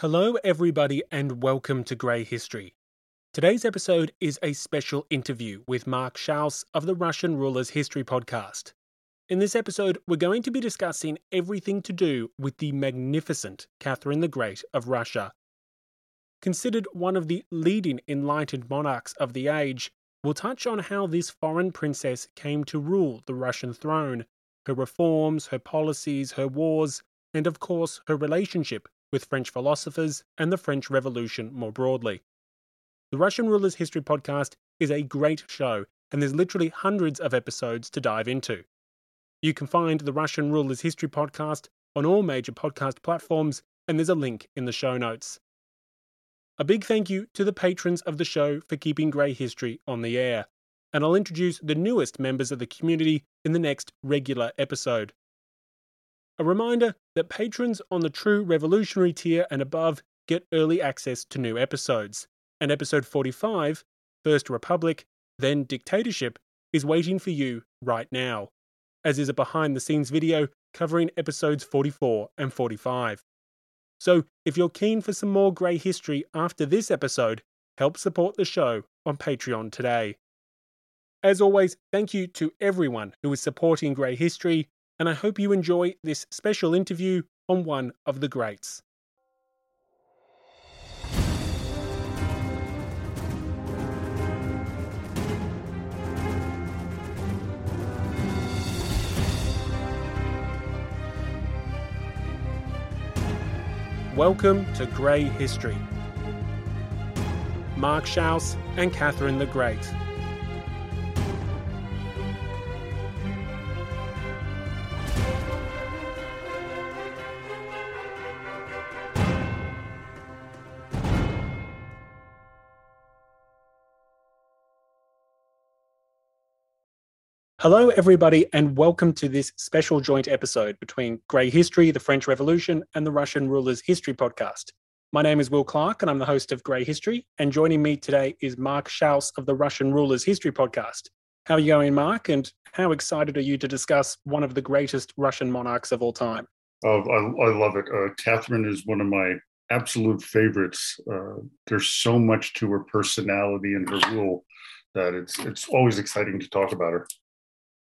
Hello, everybody, and welcome to Grey History. Today's episode is a special interview with Mark Schauss of the Russian Rulers History podcast. In this episode, we're going to be discussing everything to do with the magnificent Catherine the Great of Russia. Considered one of the leading enlightened monarchs of the age, we'll touch on how this foreign princess came to rule the Russian throne, her reforms, her policies, her wars, and of course her relationship with French philosophers and the French Revolution more broadly. The Russian Rulers History podcast is a great show, and there's literally hundreds of episodes to dive into. You can find the Russian Rulers History podcast on all major podcast platforms, and there's a link in the show notes. A big thank you to the patrons of the show for keeping Grey History on the air, and I'll introduce the newest members of the community in the next regular episode. A reminder that patrons on the True Revolutionary tier and above get early access to new episodes, and episode 45, First Republic, then Dictatorship, is waiting for you right now, as is a behind the scenes video covering episodes 44 and 45. So, if you're keen for some more grey history after this episode, help support the show on Patreon today. As always, thank you to everyone who is supporting Grey History and I hope you enjoy this special interview on one of the greats. Welcome to Grey History. Mark Schauss and Catherine the Great. Hello, everybody, and welcome to this special joint episode between Grey History, the French Revolution, and the Russian Rulers History podcast. My name is Will Clark, and I'm the host of Grey History. And joining me today is Mark Schauss of the Russian Rulers History podcast. How are you going, Mark? And how excited are you to discuss one of the greatest Russian monarchs of all time? Oh, I, I love it. Uh, Catherine is one of my absolute favorites. Uh, there's so much to her personality and her rule that it's it's always exciting to talk about her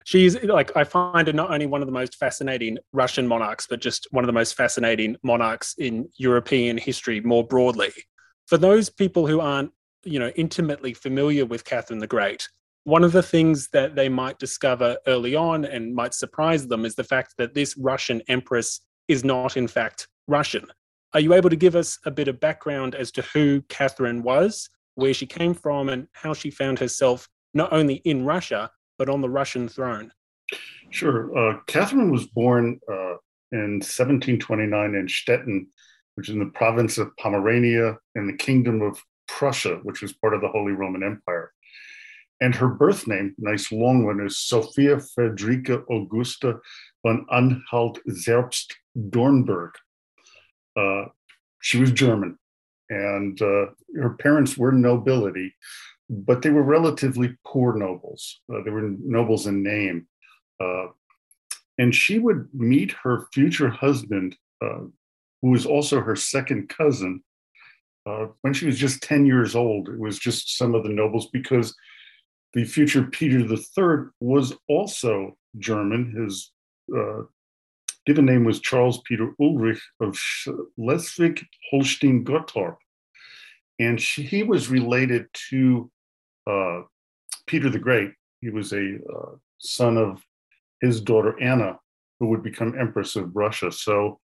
she's like I find her not only one of the most fascinating Russian monarchs, but just one of the most fascinating monarchs in European history more broadly. For those people who aren't, you know, intimately familiar with Catherine the Great, one of the things that they might discover early on and might surprise them is the fact that this Russian empress is not, in fact, Russian. Are you able to give us a bit of background as to who Catherine was, where she came from, and how she found herself not only in Russia, but on the Russian throne? Sure. Uh, Catherine was born uh, in 1729 in Stettin, which is in the province of Pomerania in the kingdom of Prussia, which was part of the Holy Roman Empire. And her birth name, nice long one, is Sophia Frederica Augusta von Anhalt Zerbst Dornburg. Uh, she was German, and uh, her parents were nobility, but they were relatively poor nobles. Uh, they were nobles in name. Uh, and she would meet her future husband, uh, who was also her second cousin, uh, when she was just 10 years old. It was just some of the nobles because the future Peter III was also German. His uh, given name was Charles Peter Ulrich of Schleswig Holstein Gottorp. And she, he was related to uh, Peter the Great. He was a uh, son of his daughter Anna, who would become Empress of Russia. So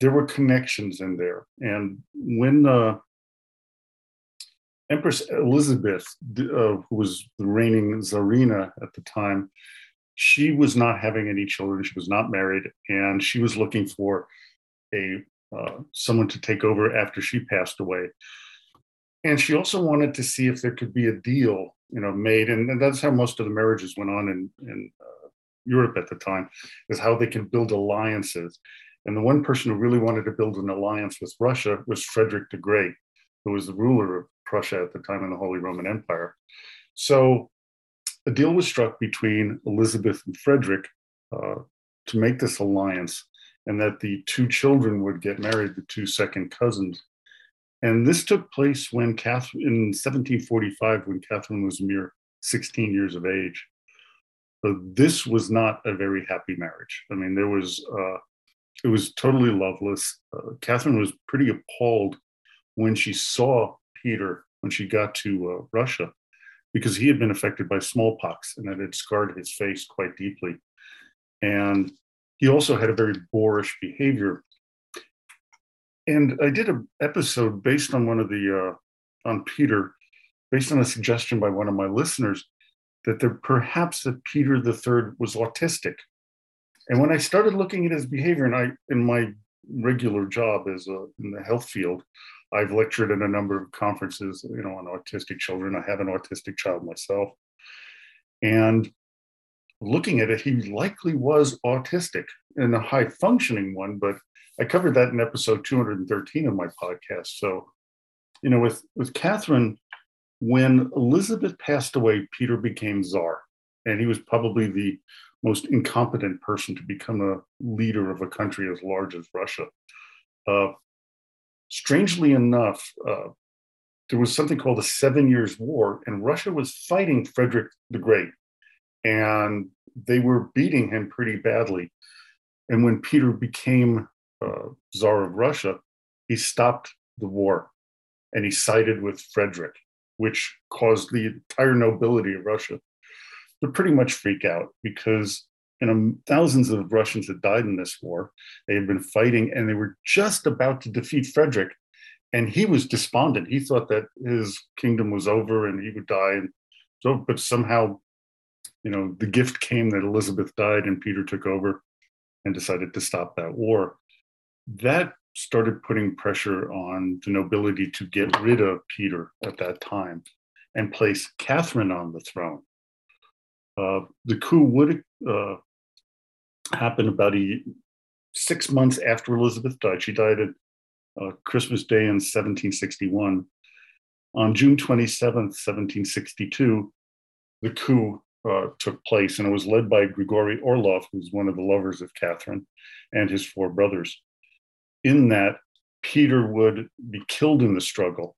there were connections in there. And when uh, Empress Elizabeth, uh, who was the reigning Tsarina at the time, she was not having any children. She was not married, and she was looking for a uh, someone to take over after she passed away. And she also wanted to see if there could be a deal, you know, made, and, and that's how most of the marriages went on in, in uh, Europe at the time, is how they can build alliances. And the one person who really wanted to build an alliance with Russia was Frederick the Great, who was the ruler of Prussia at the time in the Holy Roman Empire. So a deal was struck between Elizabeth and Frederick uh, to make this alliance, and that the two children would get married, the two second cousins. And this took place when Catherine, in 1745, when Catherine was mere 16 years of age. This was not a very happy marriage. I mean, there was, uh, it was totally loveless. Uh, Catherine was pretty appalled when she saw Peter when she got to uh, Russia because he had been affected by smallpox and that had scarred his face quite deeply. And he also had a very boorish behavior. And I did an episode based on one of the, uh, on Peter, based on a suggestion by one of my listeners, that there perhaps that Peter III was autistic. And when I started looking at his behavior, and I, in my regular job as a, in the health field, I've lectured at a number of conferences, you know, on autistic children. I have an autistic child myself. And looking at it, he likely was autistic and a high functioning one, but I covered that in episode 213 of my podcast. So, you know, with, with Catherine, when Elizabeth passed away, Peter became czar, and he was probably the most incompetent person to become a leader of a country as large as Russia. Uh, strangely enough, uh, there was something called the Seven Years' War, and Russia was fighting Frederick the Great, and they were beating him pretty badly. And when Peter became uh, Tsar of Russia, he stopped the war and he sided with Frederick, which caused the entire nobility of Russia to pretty much freak out because you know, thousands of Russians had died in this war. They had been fighting and they were just about to defeat Frederick. And he was despondent. He thought that his kingdom was over and he would die. And so, but somehow, you know, the gift came that Elizabeth died and Peter took over and decided to stop that war. That started putting pressure on the nobility to get rid of Peter at that time and place Catherine on the throne. Uh, the coup would uh, happen about a, six months after Elizabeth died. She died at uh, Christmas Day in 1761. On June 27th, 1762, the coup uh, took place, and it was led by Grigory Orlov, who was one of the lovers of Catherine, and his four brothers. In that, Peter would be killed in the struggle.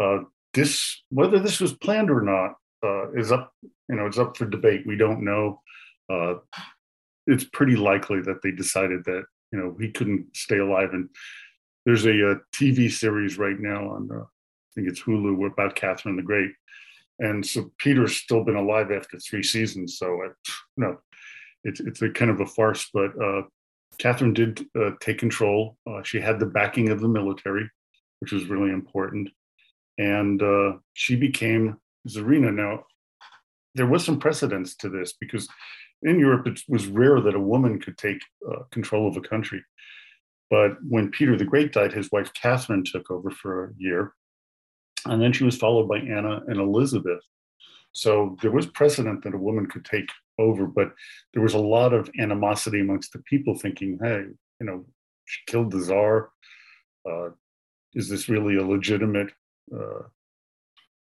Uh, this, whether this was planned or not, uh, is up. You know, it's up for debate. We don't know. Uh, it's pretty likely that they decided that you know he couldn't stay alive. And there's a, a TV series right now on uh, I think it's Hulu about Catherine the Great, and so Peter's still been alive after three seasons. So uh, no, it's it's a kind of a farce. But uh, Catherine did uh, take control. Uh, she had the backing of the military, which was really important, and uh, she became Tsarina. Now, there was some precedence to this because in Europe it was rare that a woman could take uh, control of a country. But when Peter the Great died, his wife Catherine took over for a year, and then she was followed by Anna and Elizabeth. So there was precedent that a woman could take over, but there was a lot of animosity amongst the people, thinking, "Hey, you know, she killed the czar. Uh, is this really a legitimate, uh,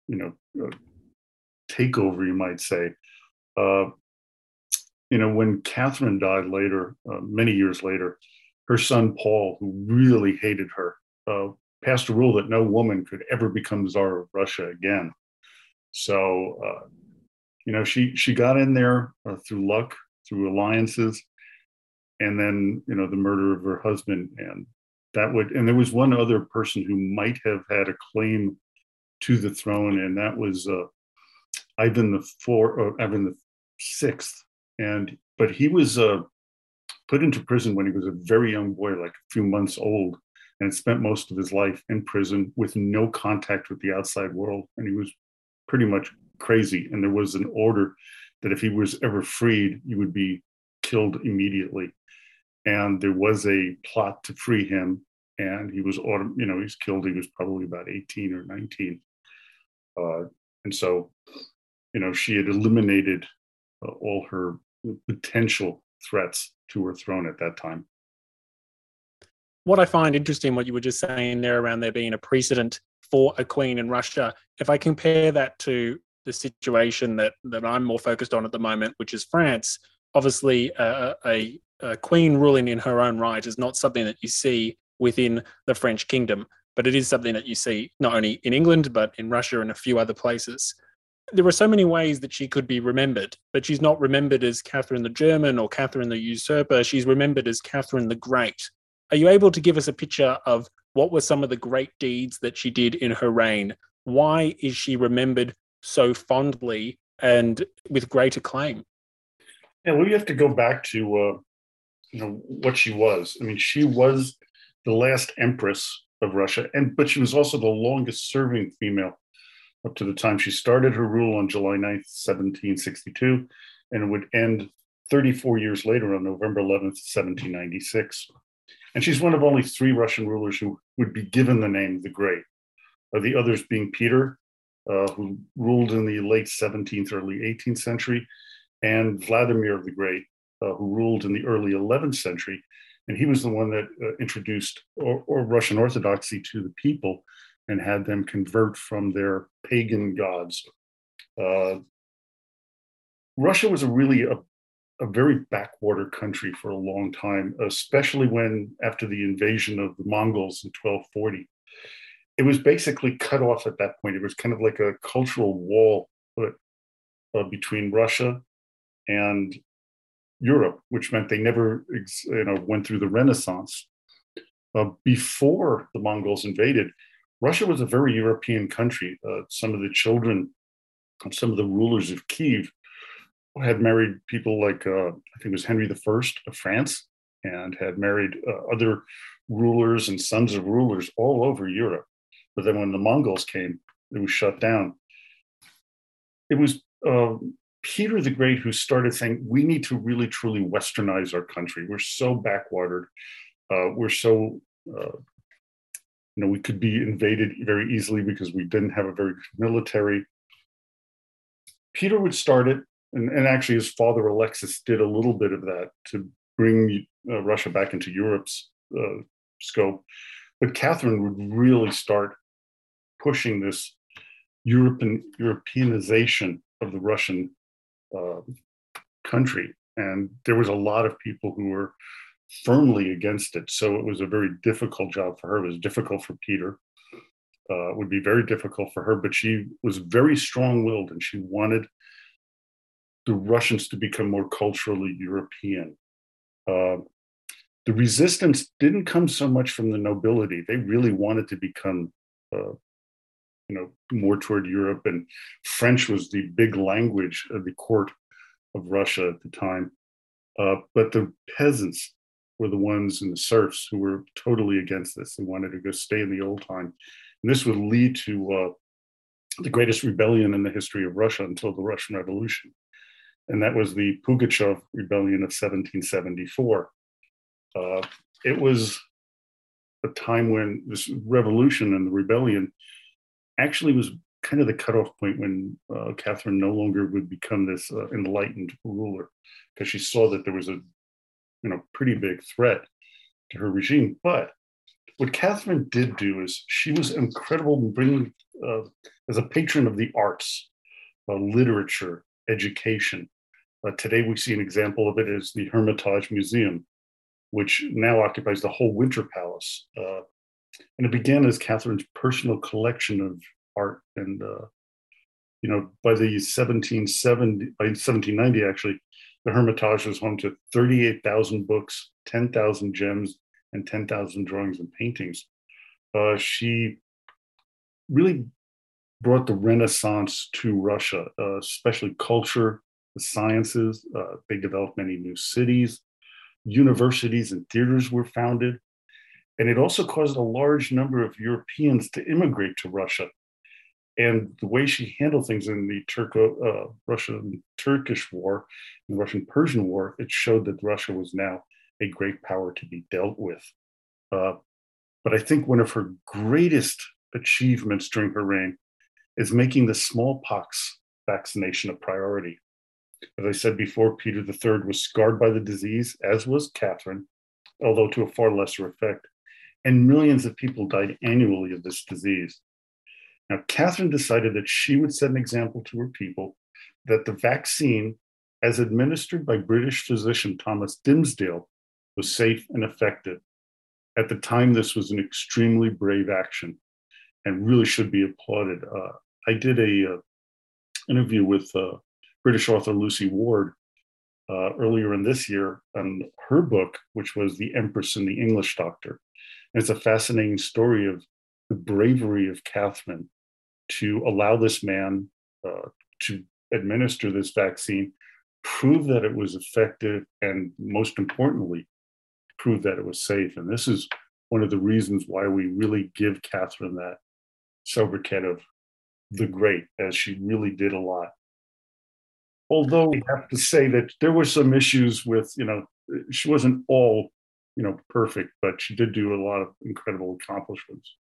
you know, uh, takeover, you might say. Uh, you know, when Catherine died later, uh, many years later, her son Paul, who really hated her, uh, passed a rule that no woman could ever become czar of Russia again. So, uh, you know, she she got in there uh, through luck, through alliances, and then you know the murder of her husband, and that would. And there was one other person who might have had a claim to the throne, and that was uh, Ivan the four, uh, Ivan the sixth, and but he was uh, put into prison when he was a very young boy, like a few months old, and spent most of his life in prison with no contact with the outside world, and he was pretty much crazy. And there was an order that if he was ever freed, he would be killed immediately. and there was a plot to free him. And he was, you know, he was killed. He was probably about 18 or 19. Uh, and so, you know, she had eliminated uh, all her potential threats to her throne at that time. What I find interesting, what you were just saying there around there being a precedent for a queen in Russia, if I compare that to the situation that, that I'm more focused on at the moment, which is France, obviously uh, a, a queen ruling in her own right is not something that you see within the French kingdom, but it is something that you see not only in England, but in Russia and a few other places there are so many ways that she could be remembered, but she's not remembered as Catherine the German or Catherine the Usurper. She's remembered as Catherine the Great. Are you able to give us a picture of what were some of the great deeds that she did in her reign? Why is she remembered so fondly and with great acclaim? Yeah, well, you have to go back to uh, you know what she was. I mean, she was the last empress of Russia, and but she was also the longest serving female up to the time she started her rule on July 9th, 1762, and would end 34 years later on November 11th, 1796. And she's one of only three Russian rulers who would be given the name the Great, uh, the others being Peter, uh, who ruled in the late 17th, early 18th century, and Vladimir the Great, uh, who ruled in the early 11th century. And he was the one that uh, introduced or, or Russian Orthodoxy to the people and had them convert from their pagan gods. Uh, Russia was a really a, a very backwater country for a long time, especially when after the invasion of the Mongols in 1240. It was basically cut off at that point. It was kind of like a cultural wall uh, between Russia and Europe, which meant they never, you know, went through the Renaissance. Uh, before the Mongols invaded, Russia was a very European country. Uh, some of the children, some of the rulers of Kiev had married people like, uh, I think it was Henry I of France, and had married uh, other rulers and sons of rulers all over Europe. But then when the Mongols came, it was shut down. It was uh, Peter the Great who started saying, we need to really truly westernize our country. We're so backwatered. Uh, we're so uh, you know, we could be invaded very easily because we didn't have a very good military. Peter would start it, and, and actually his father Alexis did a little bit of that to bring uh, Russia back into Europe's uh, scope. But Catherine would really start pushing this European Europeanization of the Russian uh, country, and there was a lot of people who were firmly against it. So it was a very difficult job for her. It was difficult for Peter. Uh, would be very difficult for her, but she was very strong-willed and she wanted the Russians to become more culturally European. Uh, the resistance didn't come so much from the nobility; they really wanted to become, uh, you know, more toward Europe. And French was the big language of the court of Russia at the time. Uh, but the peasants were the ones and the serfs who were totally against this. They wanted to go stay in the old time. And this would lead to uh, the greatest rebellion in the history of Russia until the Russian Revolution. And that was the Pugachev Rebellion of 1774. Uh, it was a time when this revolution and the rebellion actually was kind of the cutoff point when uh, Catherine no longer would become this uh, enlightened ruler because she saw that there was a you know pretty big threat to her regime. But what Catherine did do is she was incredible in bringing uh, as a patron of the arts, uh, literature, education. Uh, today we see an example of it as the Hermitage Museum, which now occupies the whole Winter Palace. Uh, and it began as Catherine's personal collection of art and uh, you know by the 1770 by 1790 actually the Hermitage was home to 38,000 books, 10,000 gems, and 10,000 drawings and paintings. Uh, she really brought the Renaissance to Russia, uh, especially culture, the sciences. Uh, they developed many new cities, universities and theaters were founded. And it also caused a large number of Europeans to immigrate to Russia and the way she handled things in the Turco uh, Russian Turkish War, the Russian Persian War, it showed that Russia was now a great power to be dealt with. Uh, but I think one of her greatest achievements during her reign is making the smallpox vaccination a priority. As I said before, Peter III was scarred by the disease, as was Catherine, although to a far lesser effect. And millions of people died annually of this disease. Now, Catherine decided that she would set an example to her people that the vaccine, as administered by British physician Thomas Dimsdale, was safe and effective. At the time, this was an extremely brave action and really should be applauded. Uh, I did a uh, interview with uh, British author Lucy Ward uh, earlier in this year on her book, which was The Empress and the English Doctor. And it's a fascinating story of the bravery of Catherine to allow this man uh, to administer this vaccine, prove that it was effective, and most importantly, prove that it was safe. And this is one of the reasons why we really give Catherine that sobriquet of the great, as she really did a lot. Although we have to say that there were some issues with, you know, she wasn't all, you know, perfect, but she did do a lot of incredible accomplishments.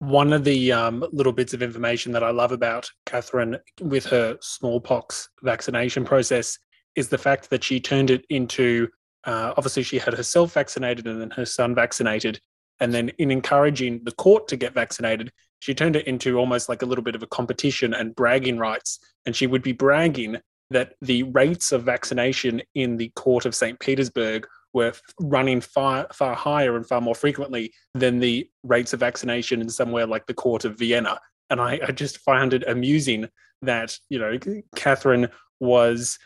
One of the um, little bits of information that I love about Catherine with her smallpox vaccination process is the fact that she turned it into uh, obviously she had herself vaccinated and then her son vaccinated and then in encouraging the court to get vaccinated she turned it into almost like a little bit of a competition and bragging rights and she would be bragging that the rates of vaccination in the court of st petersburg were running far far higher and far more frequently than the rates of vaccination in somewhere like the court of vienna. And i, I just found it amusing that you know catherine was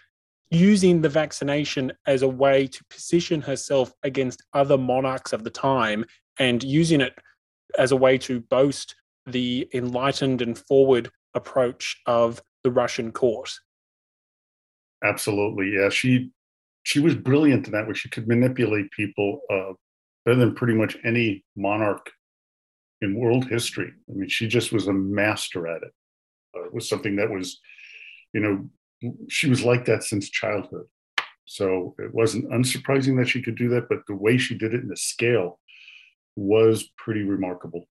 using the vaccination as a way to position herself against other monarchs of the time and using it as a way to boast the enlightened and forward approach of the Russian court. Absolutely, yeah. She she was brilliant in that way. She could manipulate people uh, better than pretty much any monarch in world history. I mean, she just was a master at it. Uh, it was something that was, you know, she was like that since childhood. So it wasn't unsurprising that she could do that, but the way she did it in the scale was pretty remarkable.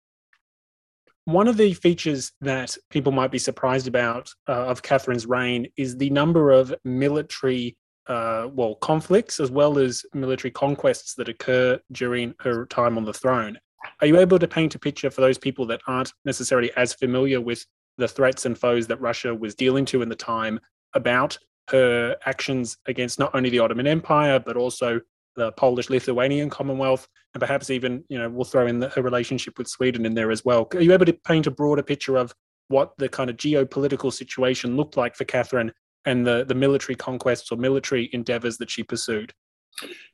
One of the features that people might be surprised about uh, of Catherine's reign is the number of military, uh, well, conflicts as well as military conquests that occur during her time on the throne. Are you able to paint a picture for those people that aren't necessarily as familiar with the threats and foes that Russia was dealing to in the time about her actions against not only the Ottoman Empire, but also the Polish Lithuanian Commonwealth, and perhaps even, you know, we'll throw in the, her relationship with Sweden in there as well. Are you able to paint a broader picture of what the kind of geopolitical situation looked like for Catherine and the, the military conquests or military endeavors that she pursued?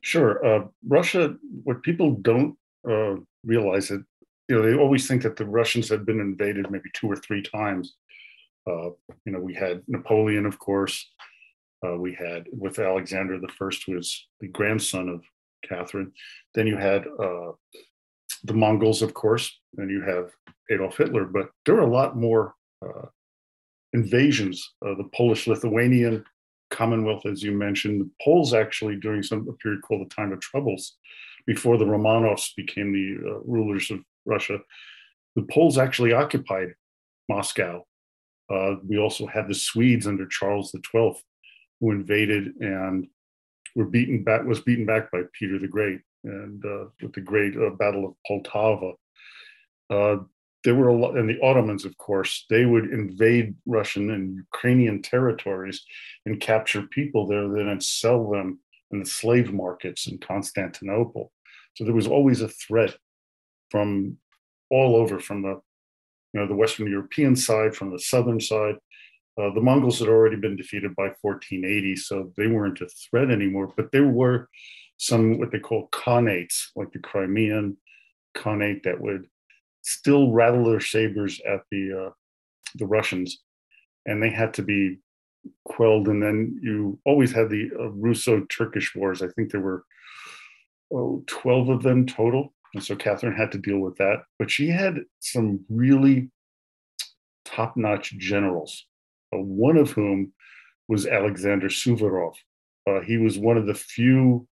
Sure. Uh, Russia, what people don't uh, realize it, you know, they always think that the Russians had been invaded maybe two or three times. Uh, you know, we had Napoleon, of course, uh, we had with Alexander the First, who was the grandson of Catherine. Then you had uh, the Mongols, of course, and you have Adolf Hitler. But there were a lot more uh, invasions. the Polish-Lithuanian Commonwealth, as you mentioned, the Poles actually during some period called the Time of Troubles, before the Romanovs became the uh, rulers of Russia. The Poles actually occupied Moscow. Uh, we also had the Swedes under Charles XII who invaded and were beaten back was beaten back by Peter the Great and uh, with the great uh, Battle of Poltava. Uh, there were a lot, and the Ottomans, of course, they would invade Russian and Ukrainian territories and capture people there, then sell them in the slave markets in Constantinople. So there was always a threat from all over, from the you know the Western European side, from the southern side, uh, the Mongols had already been defeated by 1480, so they weren't a threat anymore. But there were some what they call khanates, like the Crimean Khanate, that would still rattle their sabers at the uh, the Russians, and they had to be quelled. And then you always had the uh, Russo-Turkish wars. I think there were oh, 12 of them total, and so Catherine had to deal with that. But she had some really top-notch generals uh, one of whom was Alexander Suvorov. Uh, he was one of the few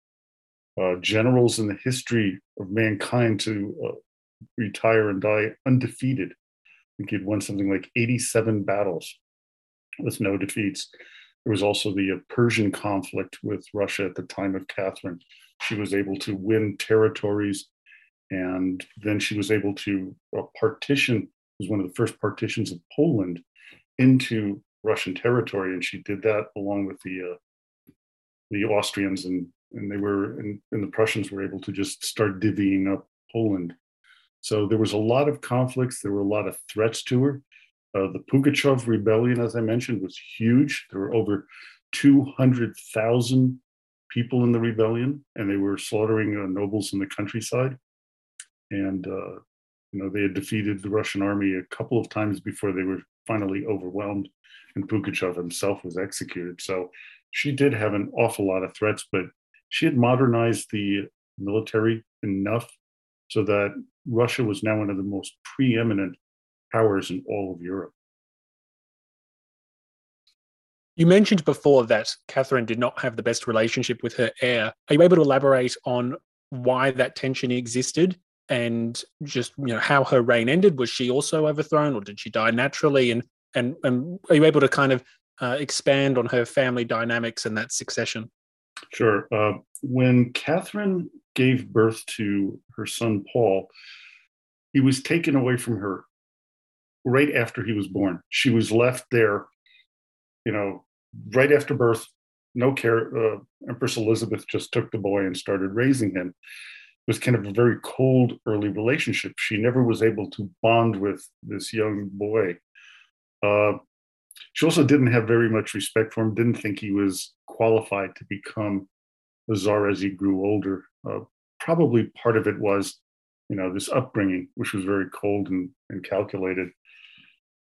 uh, generals in the history of mankind to uh, retire and die undefeated. I think he'd won something like 87 battles with no defeats. There was also the uh, Persian conflict with Russia at the time of Catherine. She was able to win territories, and then she was able to uh, partition. Was one of the first partitions of Poland into Russian territory, and she did that along with the uh, the Austrians, and and they were and, and the Prussians were able to just start divvying up Poland. So there was a lot of conflicts. There were a lot of threats to her. Uh, the Pugachev rebellion, as I mentioned, was huge. There were over 200,000 people in the rebellion, and they were slaughtering uh, nobles in the countryside. And uh, you know they had defeated the Russian army a couple of times before they were finally overwhelmed, and Pugachev himself was executed. So she did have an awful lot of threats, but she had modernized the military enough so that Russia was now one of the most preeminent powers in all of Europe. You mentioned before that Catherine did not have the best relationship with her heir. Are you able to elaborate on why that tension existed and just you know how her reign ended? Was she also overthrown, or did she die naturally? And and and are you able to kind of uh, expand on her family dynamics and that succession? Sure. Uh, when Catherine gave birth to her son Paul, he was taken away from her right after he was born. She was left there, you know, right after birth, no care. Uh, Empress Elizabeth just took the boy and started raising him. Was kind of a very cold early relationship. She never was able to bond with this young boy. Uh, she also didn't have very much respect for him, didn't think he was qualified to become a czar as he grew older. Uh, probably part of it was, you know, this upbringing, which was very cold and, and calculated.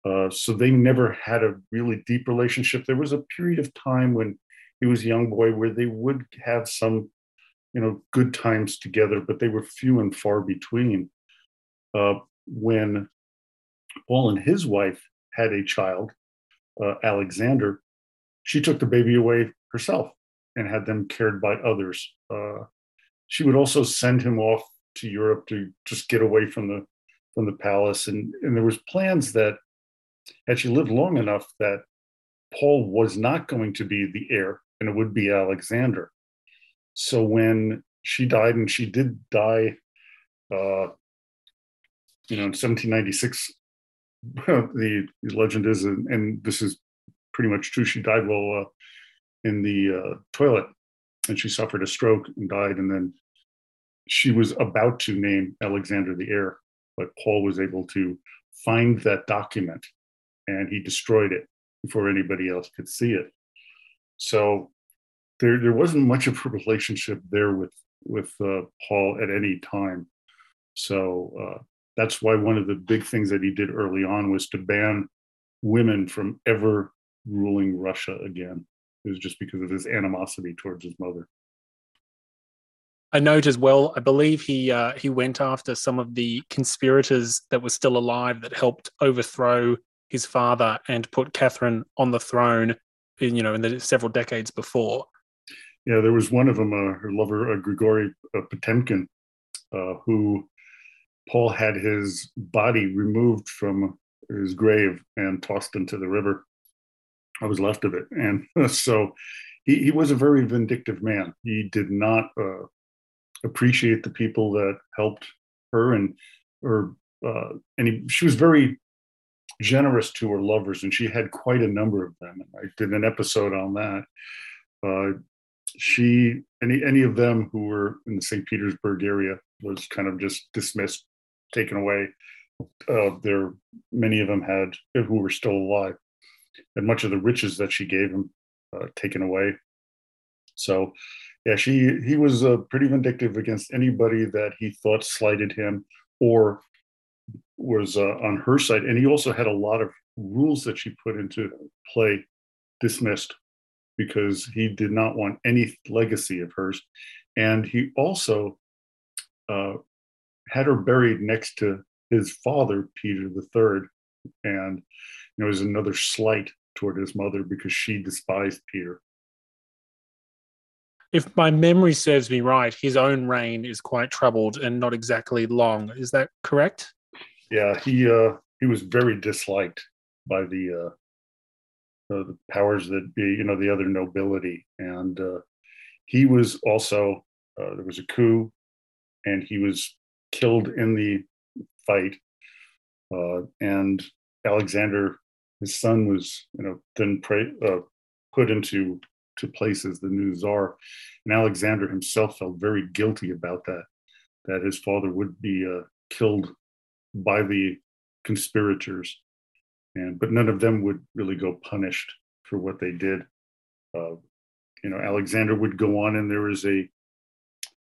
Uh, so they never had a really deep relationship. There was a period of time when he was a young boy where they would have some, you know, good times together, but they were few and far between. Uh, when Paul and his wife had a child, uh, Alexander, she took the baby away herself and had them cared by others. Uh, she would also send him off to Europe to just get away from the from the palace, and and there was plans that had she lived long enough that Paul was not going to be the heir, and it would be Alexander. So when she died, and she did die, uh, you know, in 1796, the, legend is, and, and, this is pretty much true, she died while uh, in the uh, toilet and she suffered a stroke and died. And then she was about to name Alexander the heir, but Paul was able to find that document and he destroyed it before anybody else could see it. So there, there wasn't much of a relationship there with with uh, Paul at any time. So uh, that's why one of the big things that he did early on was to ban women from ever ruling Russia again. It was just because of his animosity towards his mother. I note as well. I believe he uh, he went after some of the conspirators that were still alive that helped overthrow his father and put Catherine on the throne. In, you know, in the several decades before. Yeah, there was one of them, uh, her lover uh, Grigory uh, Potemkin, uh, who Paul had his body removed from his grave and tossed into the river. I was left of it, and so he, he was a very vindictive man. He did not uh, appreciate the people that helped her, and or uh, and he, she was very generous to her lovers, and she had quite a number of them. And I did an episode on that. Uh, she any any of them who were in the St. Petersburg area was kind of just dismissed, taken away. Uh, there, many of them had who were still alive, and much of the riches that she gave him uh, taken away. So, yeah, she he was uh, pretty vindictive against anybody that he thought slighted him or was uh, on her side, and he also had a lot of rules that she put into play dismissed because he did not want any legacy of hers, and he also uh, had her buried next to his father, Peter III, and you know, it was another slight toward his mother because she despised Peter. if my memory serves me right, his own reign is quite troubled and not exactly long. Is that correct? Yeah, he uh, he was very disliked by the uh, the powers that be, you know, the other nobility, and uh, he was also uh, there was a coup, and he was killed in the fight, uh, and Alexander, his son, was you know then uh, put into to place as the new czar, and Alexander himself felt very guilty about that, that his father would be uh, killed by the conspirators, and but none of them would really go punished for what they did. Uh, you know, Alexander would go on, and there was a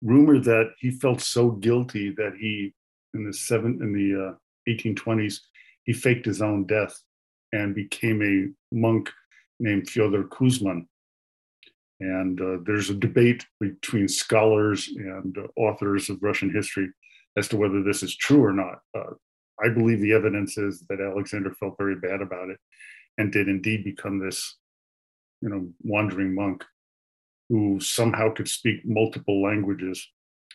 rumor that he felt so guilty that he, in the seven in the uh, 1820s, he faked his own death and became a monk named Fyodor Kuzman. And uh, there's a debate between scholars and uh, authors of Russian history as to whether this is true or not. Uh, I believe the evidence is that Alexander felt very bad about it and did indeed become this, you know, wandering monk who somehow could speak multiple languages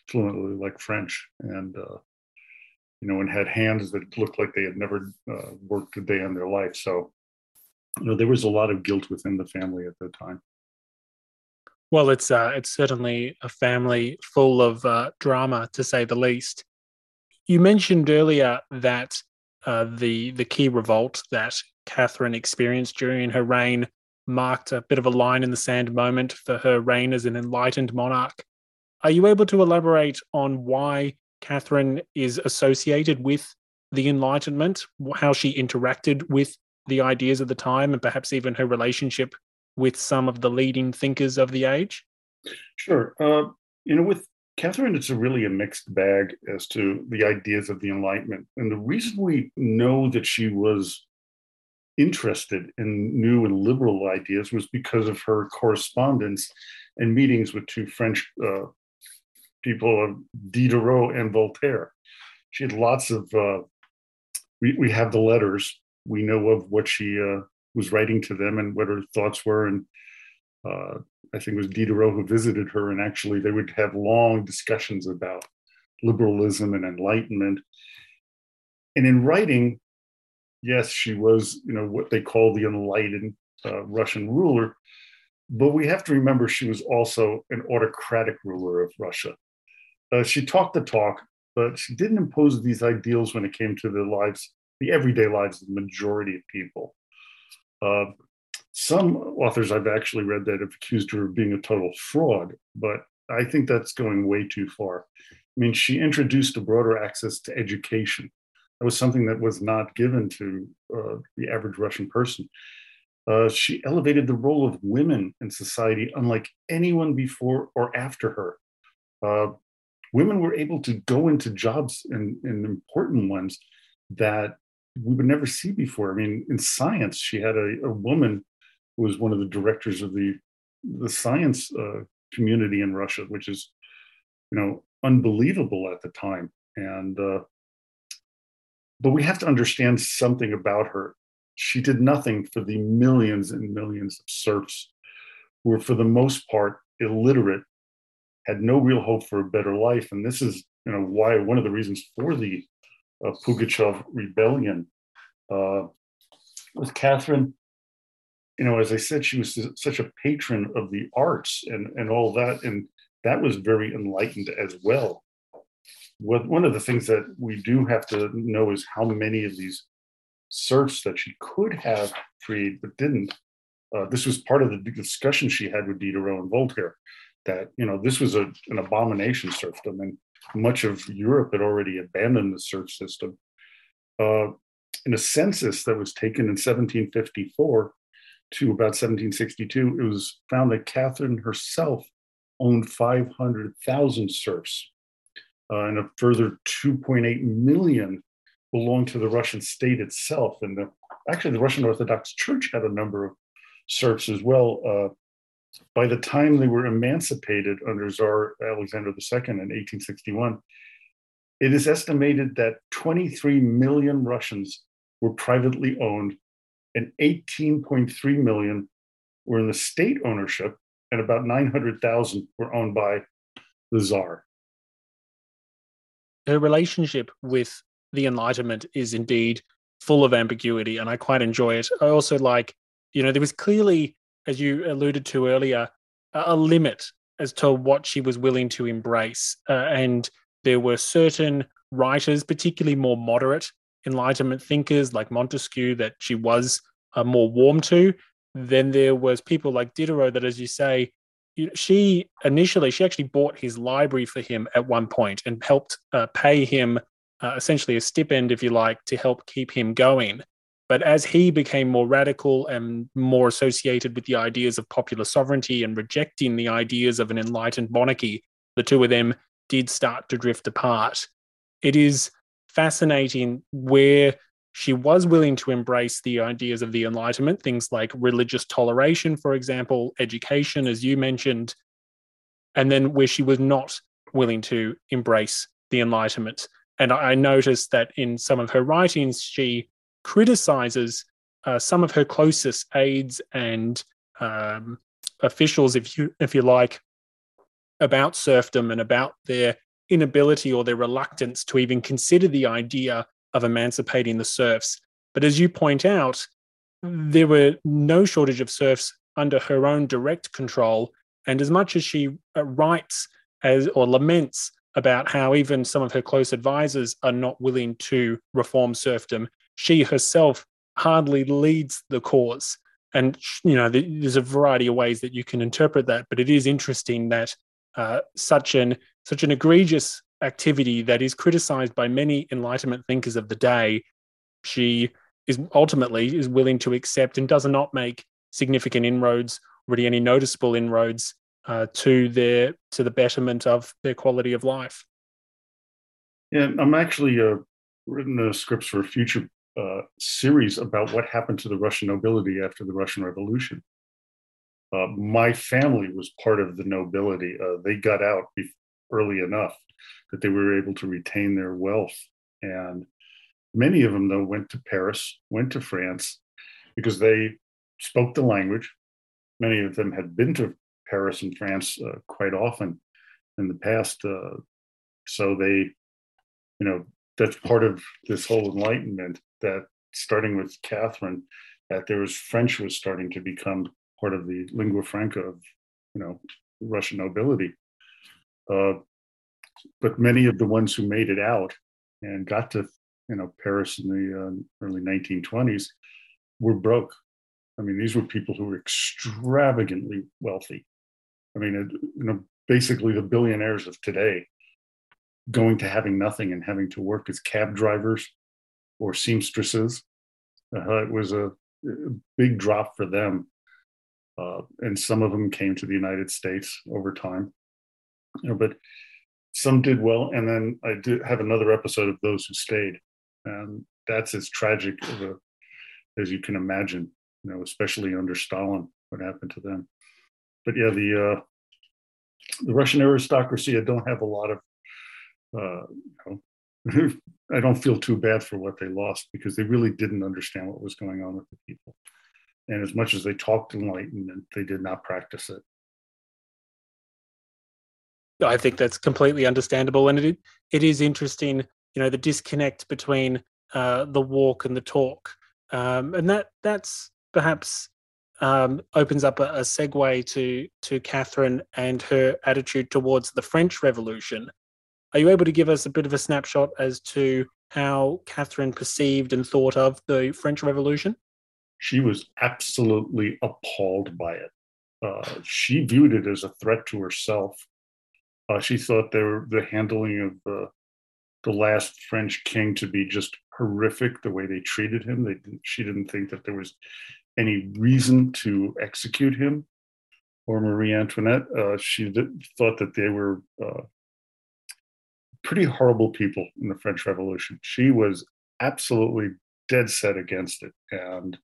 fluently, like French, and uh, you know, and had hands that looked like they had never uh, worked a day in their life. So, you know, there was a lot of guilt within the family at the time. Well, it's uh, it's certainly a family full of uh, drama, to say the least. You mentioned earlier that uh, the the key revolt that Catherine experienced during her reign marked a bit of a line in the sand moment for her reign as an enlightened monarch. Are you able to elaborate on why Catherine is associated with the Enlightenment, how she interacted with the ideas of the time, and perhaps even her relationship with some of the leading thinkers of the age? Sure. Uh, you know, with Catherine, it's a really a mixed bag as to the ideas of the Enlightenment. And the reason we know that she was interested in new and liberal ideas was because of her correspondence and meetings with two French uh, people, Diderot and Voltaire. She had lots of, uh, we, we have the letters. We know of what she uh, was writing to them and what her thoughts were. And uh, I think it was Diderot who visited her, and actually they would have long discussions about liberalism and enlightenment. And in writing, yes, she was, you know, what they call the enlightened uh, Russian ruler, but we have to remember she was also an autocratic ruler of Russia. Uh, she talked the talk, but she didn't impose these ideals when it came to the lives, the everyday lives of the majority of people. Uh, some authors I've actually read that have accused her of being a total fraud, but I think that's going way too far. I mean, she introduced a broader access to education. That was something that was not given to uh, the average Russian person. Uh, she elevated the role of women in society unlike anyone before or after her. Uh, women were able to go into jobs and, and important ones that we would never see before. I mean, in science, she had a, a woman was one of the directors of the the science uh, community in Russia, which is, you know, unbelievable at the time. And uh, but we have to understand something about her. She did nothing for the millions and millions of serfs who were, for the most part, illiterate, had no real hope for a better life. And this is, you know, why one of the reasons for the uh, Pugachev rebellion. Uh, Catherine, you know, as I said, she was such a patron of the arts and, and all that. And that was very enlightened as well. What, one of the things that we do have to know is how many of these serfs that she could have freed but didn't. Uh, this was part of the discussion she had with Diderot and Voltaire that you know this was a, an abomination serfdom and much of Europe had already abandoned the serf system. Uh, in a census that was taken in 1754 to about 1762, it was found that Catherine herself owned 500,000 serfs, uh, and a further 2.8 million belonged to the Russian state itself. And the, actually, the Russian Orthodox Church had a number of serfs as well. Uh, by the time they were emancipated under Tsar Alexander II in 1861, it is estimated that 23 million Russians were privately owned and 18.3 million were in the state ownership, and about 900,000 were owned by the Tsar. Her relationship with the Enlightenment is indeed full of ambiguity, and I quite enjoy it. I also like, you know, there was clearly, as you alluded to earlier, a limit as to what she was willing to embrace. Uh, and there were certain writers, particularly more moderate Enlightenment thinkers like Montesquieu, that she was uh, more warm to. Then there was people like Diderot that, as you say, she initially she actually bought his library for him at one point and helped uh, pay him uh, essentially a stipend, if you like, to help keep him going. But as he became more radical and more associated with the ideas of popular sovereignty and rejecting the ideas of an enlightened monarchy, the two of them did start to drift apart. It is fascinating where she was willing to embrace the ideas of the Enlightenment, things like religious toleration, for example, education, as you mentioned, and then where she was not willing to embrace the Enlightenment. And I noticed that in some of her writings, she criticizes uh, some of her closest aides and um, officials, if you if you like, about serfdom and about their inability or their reluctance to even consider the idea of emancipating the serfs. But as you point out, there were no shortage of serfs under her own direct control. And as much as she uh, writes as or laments about how even some of her close advisors are not willing to reform serfdom, she herself hardly leads the cause. And you know, there's a variety of ways that you can interpret that, but it is interesting that uh, such an such an egregious activity that is criticized by many Enlightenment thinkers of the day, she is ultimately is willing to accept and does not make significant inroads, really any noticeable inroads uh, to their to the betterment of their quality of life. Yeah, I'm actually uh, written the scripts for a future uh, series about what happened to the Russian nobility after the Russian Revolution. Uh, my family was part of the nobility. Uh, they got out early enough that they were able to retain their wealth. And many of them, though, went to Paris, went to France, because they spoke the language. Many of them had been to Paris and France uh, quite often in the past. Uh, so they, you know, that's part of this whole enlightenment that starting with Catherine, that there was French was starting to become part of the lingua franca of, you know, Russian nobility. Uh, but many of the ones who made it out and got to, you know, Paris in the uh, early 1920s were broke. I mean, these were people who were extravagantly wealthy. I mean, you know, basically the billionaires of today going to having nothing and having to work as cab drivers or seamstresses. Uh, it was a, a, big drop for them. Uh, and some of them came to the United States over time. You know, but some did well. And then I did have another episode of Those Who Stayed. And that's as tragic a, as you can imagine, you know, especially under Stalin, what happened to them. But yeah, the uh, the Russian aristocracy, I don't have a lot of uh, you know, I don't feel too bad for what they lost because they really didn't understand what was going on with the people. And as much as they talked enlightenment, they did not practice it. I think that's completely understandable, and it it is interesting, you know, the disconnect between uh, the walk and the talk, um, and that that's perhaps um, opens up a, a segue to to Catherine and her attitude towards the French Revolution. Are you able to give us a bit of a snapshot as to how Catherine perceived and thought of the French Revolution? She was absolutely appalled by it. Uh, she viewed it as a threat to herself. Uh, she thought were, the handling of the, the last French king to be just horrific, the way they treated him. They, she didn't think that there was any reason to execute him or Marie Antoinette. Uh, she did, thought that they were uh, pretty horrible people in the French Revolution. She was absolutely dead set against it. And,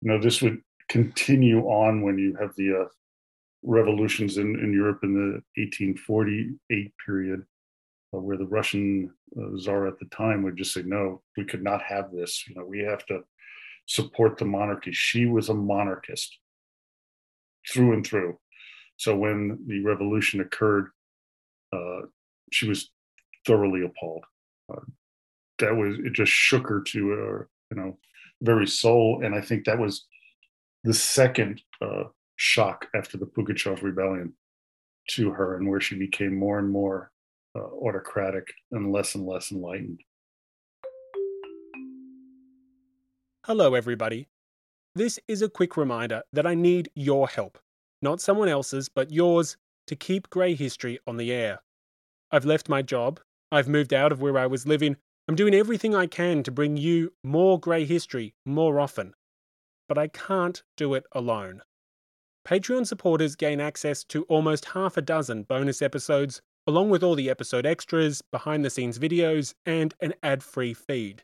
you know, this would continue on when you have the uh, revolutions in, in Europe in the 1848 period, uh, where the Russian uh, czar at the time would just say, no, we could not have this. You know, we have to support the monarchy. She was a monarchist through and through. So when the revolution occurred, uh, she was thoroughly appalled. Uh, that was it. Just shook her to her, you know, very soul. And I think that was the second uh, shock after the Pugachev rebellion to her, and where she became more and more uh, autocratic and less and less enlightened. Hello, everybody. This is a quick reminder that I need your help, not someone else's, but yours, to keep Grey History on the air. I've left my job, I've moved out of where I was living, I'm doing everything I can to bring you more Grey History more often. But I can't do it alone. Patreon supporters gain access to almost half a dozen bonus episodes, along with all the episode extras, behind the scenes videos, and an ad free feed.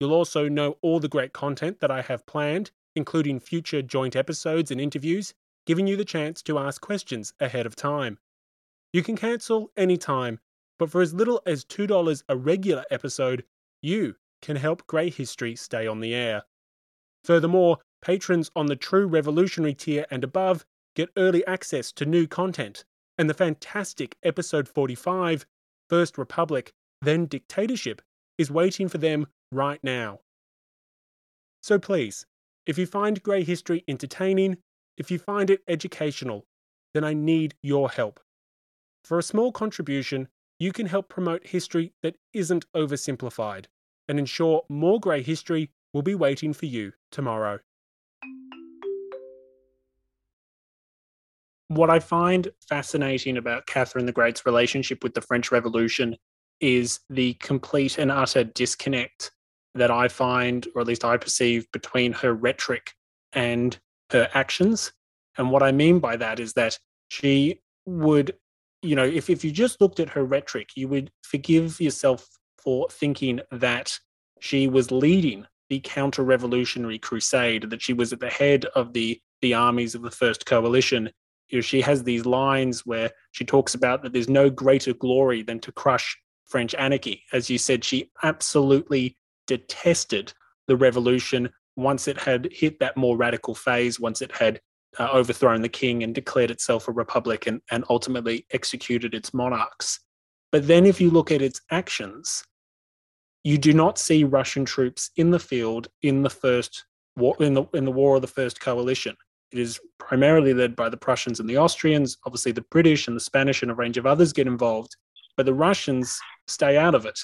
You'll also know all the great content that I have planned, including future joint episodes and interviews, giving you the chance to ask questions ahead of time. You can cancel anytime, but for as little as $2 a regular episode, you can help Grey History stay on the air. Furthermore, patrons on the True Revolutionary tier and above get early access to new content, and the fantastic episode 45, First Republic, then Dictatorship, is waiting for them right now. So please, if you find Grey History entertaining, if you find it educational, then I need your help. For a small contribution, you can help promote history that isn't oversimplified and ensure more grey history will be waiting for you tomorrow. What I find fascinating about Catherine the Great's relationship with the French Revolution is the complete and utter disconnect that I find, or at least I perceive, between her rhetoric and her actions. And what I mean by that is that she would you know, if, if you just looked at her rhetoric, you would forgive yourself for thinking that she was leading the counter revolutionary crusade, that she was at the head of the, the armies of the First Coalition. You know, she has these lines where she talks about that there's no greater glory than to crush French anarchy. As you said, she absolutely detested the revolution once it had hit that more radical phase, once it had uh, overthrown the king and declared itself a republic and, and ultimately executed its monarchs. But then, if you look at its actions, you do not see Russian troops in the field in the first war, in the in the war of the first coalition. It is primarily led by the Prussians and the Austrians. Obviously, the British and the Spanish and a range of others get involved, but the Russians stay out of it.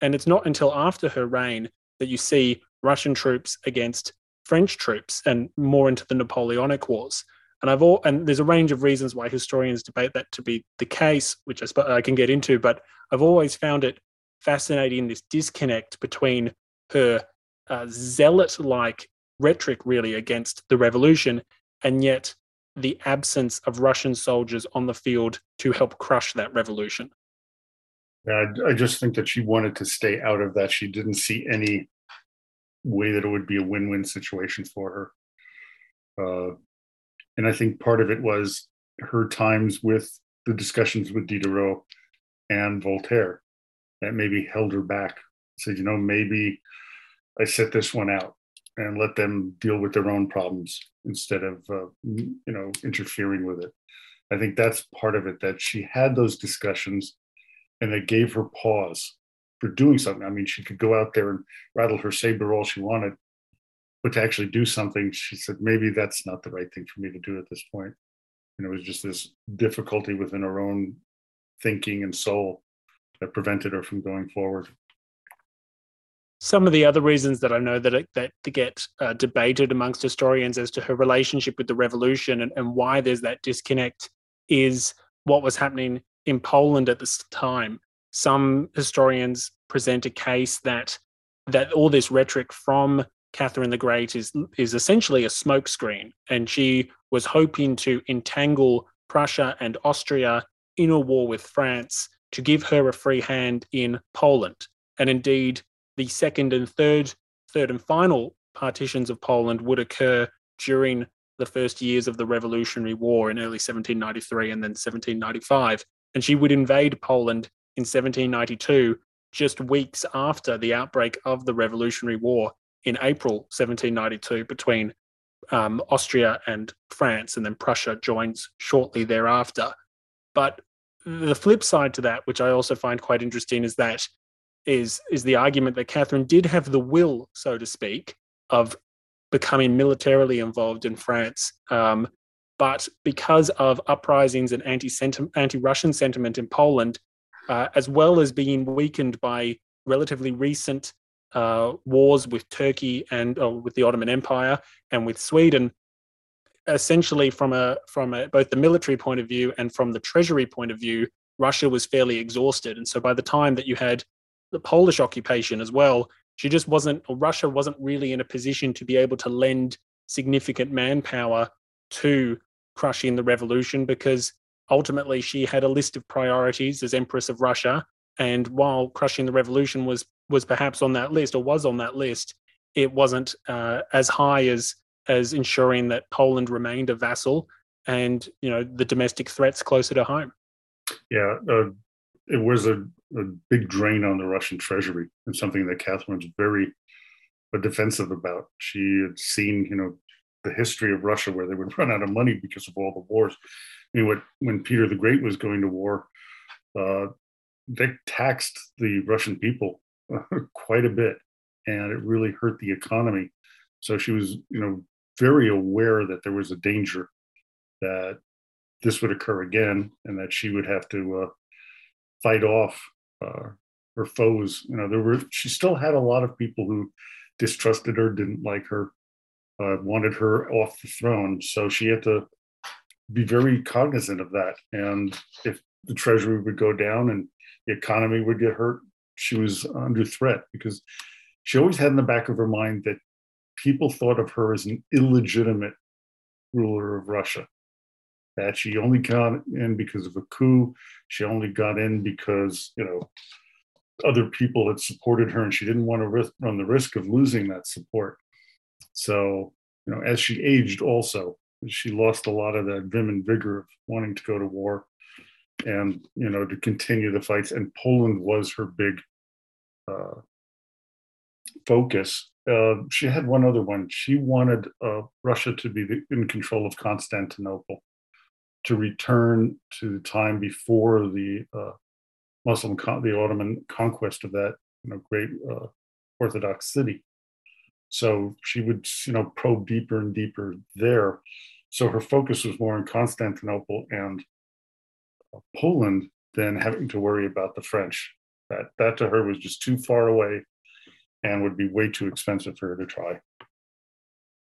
And it's not until after her reign that you see Russian troops against French troops and more into the Napoleonic Wars. And I've all and there's a range of reasons why historians debate that to be the case, which I, I can get into. But I've always found it fascinating this disconnect between her uh, zealot-like rhetoric, really, against the revolution, and yet the absence of Russian soldiers on the field to help crush that revolution. Yeah, I just think that she wanted to stay out of that. She didn't see any way that it would be a win-win situation for her. Uh, and I think part of it was her times with the discussions with Diderot and Voltaire that maybe held her back. Said, you know, maybe I set this one out and let them deal with their own problems instead of, uh, you know, interfering with it. I think that's part of it that she had those discussions and it gave her pause for doing something. I mean, she could go out there and rattle her saber all she wanted, but to actually do something, she said, maybe that's not the right thing for me to do at this point. And it was just this difficulty within her own thinking and soul that prevented her from going forward. Some of the other reasons that I know that it, that get uh, debated amongst historians as to her relationship with the revolution and, and why there's that disconnect is what was happening in Poland at this time some historians present a case that that all this rhetoric from Catherine the Great is is essentially a smokescreen, and she was hoping to entangle Prussia and Austria in a war with France to give her a free hand in Poland. And indeed, the second and third, third and final partitions of Poland would occur during the first years of the Revolutionary War in early 1793 and then 1795. And she would invade Poland in 1792, just weeks after the outbreak of the Revolutionary War in April 1792 between um, Austria and France, and then Prussia joins shortly thereafter. But the flip side to that, which I also find quite interesting, is that is is the argument that Catherine did have the will, so to speak, of becoming militarily involved in France. Um, but because of uprisings and anti anti-Russian sentiment in Poland, uh, as well as being weakened by relatively recent uh, wars with Turkey and uh, with the Ottoman Empire and with Sweden, essentially from a from a, both the military point of view and from the treasury point of view, Russia was fairly exhausted. And so by the time that you had the Polish occupation as well, she just wasn't, or Russia wasn't really in a position to be able to lend significant manpower to crushing the revolution because ultimately she had a list of priorities as Empress of Russia. And while crushing the revolution was was perhaps on that list or was on that list, it wasn't uh, as high as as ensuring that Poland remained a vassal and you know the domestic threats closer to home. Yeah, uh, it was a, a, big drain on the Russian treasury and something that Catherine's very uh, defensive about. She had seen, you know, the history of Russia where they would run out of money because of all the wars. I mean, when Peter the Great was going to war, uh, they taxed the Russian people quite a bit, and it really hurt the economy. So she was, you know, very aware that there was a danger that this would occur again, and that she would have to uh, fight off uh, her foes. You know, there were she still had a lot of people who distrusted her, didn't like her, uh, wanted her off the throne. So she had to be very cognizant of that. And if the treasury would go down and the economy would get hurt, she was under threat because she always had in the back of her mind that people thought of her as an illegitimate ruler of Russia. That she only got in because of a coup. She only got in because, you know, other people had supported her and she didn't want to risk, run the risk of losing that support. So, you know, as she aged also, she lost a lot of that vim and vigor of wanting to go to war and, you know, to continue the fights. And Poland was her big uh, focus. Uh, she had one other one. She wanted uh, Russia to be in control of Constantinople, to return to the time before the uh, Muslim, con- the Ottoman conquest of that you know, great uh, Orthodox city. So she would, you know, probe deeper and deeper there. So her focus was more on Constantinople and uh, Poland than having to worry about the French. That that to her was just too far away and would be way too expensive for her to try.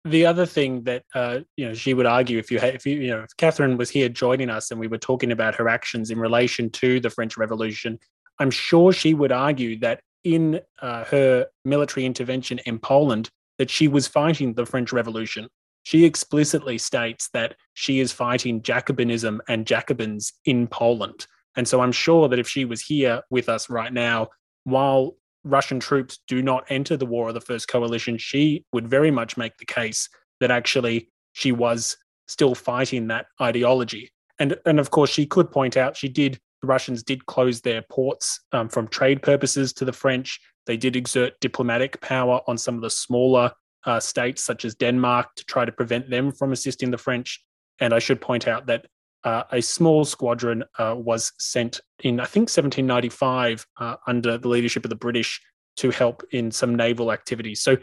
The other thing that uh, you know she would argue if you if you you know if Catherine was here joining us and we were talking about her actions in relation to the French Revolution, I'm sure she would argue that in uh, her military intervention in Poland that she was fighting the French Revolution. She explicitly states that she is fighting Jacobinism and Jacobins in Poland. And so I'm sure that if she was here with us right now, while Russian troops do not enter the War of the First Coalition, she would very much make the case that actually she was still fighting that ideology. And, and of course, she could point out she did, the Russians did close their ports um, from trade purposes to the French. They did exert diplomatic power on some of the smaller uh, states, such as Denmark, to try to prevent them from assisting the French. And I should point out that uh, a small squadron uh, was sent in, I think, 1795 uh, under the leadership of the British to help in some naval activities. So